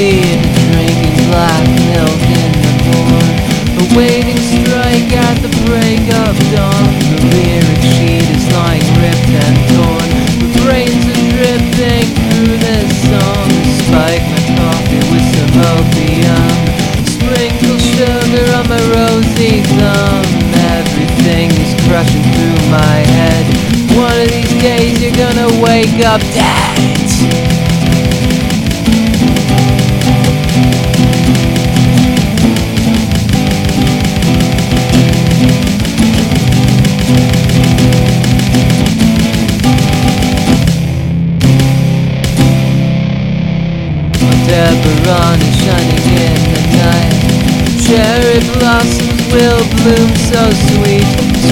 beer, drinking black milk in the morn. Awaiting strike at the break of dawn. The lyric sheet is lying ripped and torn. The brains are dripping through this song. Spike my coffee with some opium. Sprinkle sugar on my rosy thumb. Everything is crushing through my head. One of these days you're gonna wake up dead. Is shining in the night. Cherry blossoms will bloom so sweet.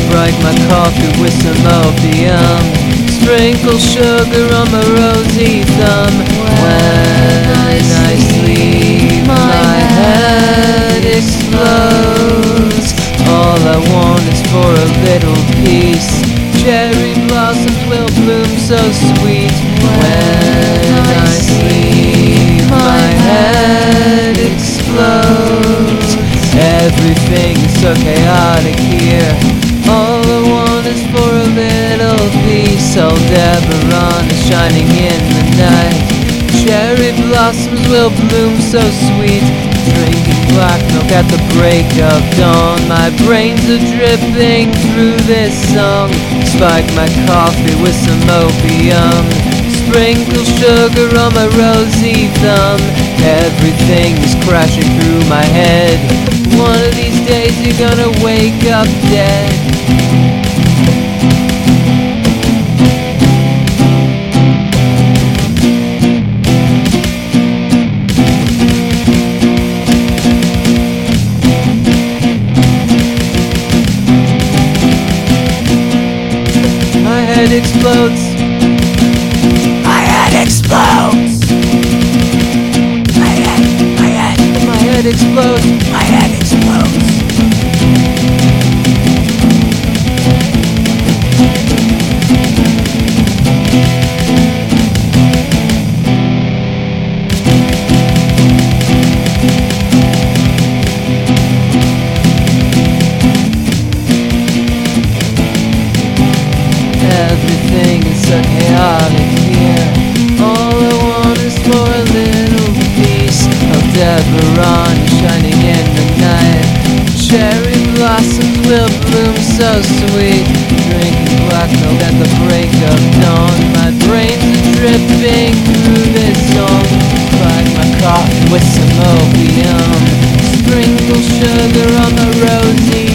Strike my coffee with some opium. Sprinkle sugar on my rosy thumb. When I sleep, my head explodes. All I want is for a little peace. Cherry blossoms will bloom so sweet. When so chaotic here. All I want is for a little peace. Oh, Aldebaran is shining in the night. Cherry blossoms will bloom so sweet. Drinking black milk at the break of dawn. My brains are dripping through this song. Spike my coffee with some opium. Sprinkle sugar on my rosy thumb. Everything is crashing through my head. One of these days you're gonna wake up dead. My head explodes. My head explodes. My head, my head, My head explodes. Deborah shining in the night. Cherry blossoms will bloom so sweet. Drinking black milk at the break of dawn. My brains are dripping through this song. Like my coffee with some opium. Sprinkle sugar on my rosy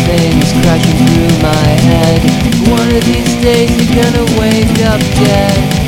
Everything is crashing through my head. One of these days you're gonna wake up dead.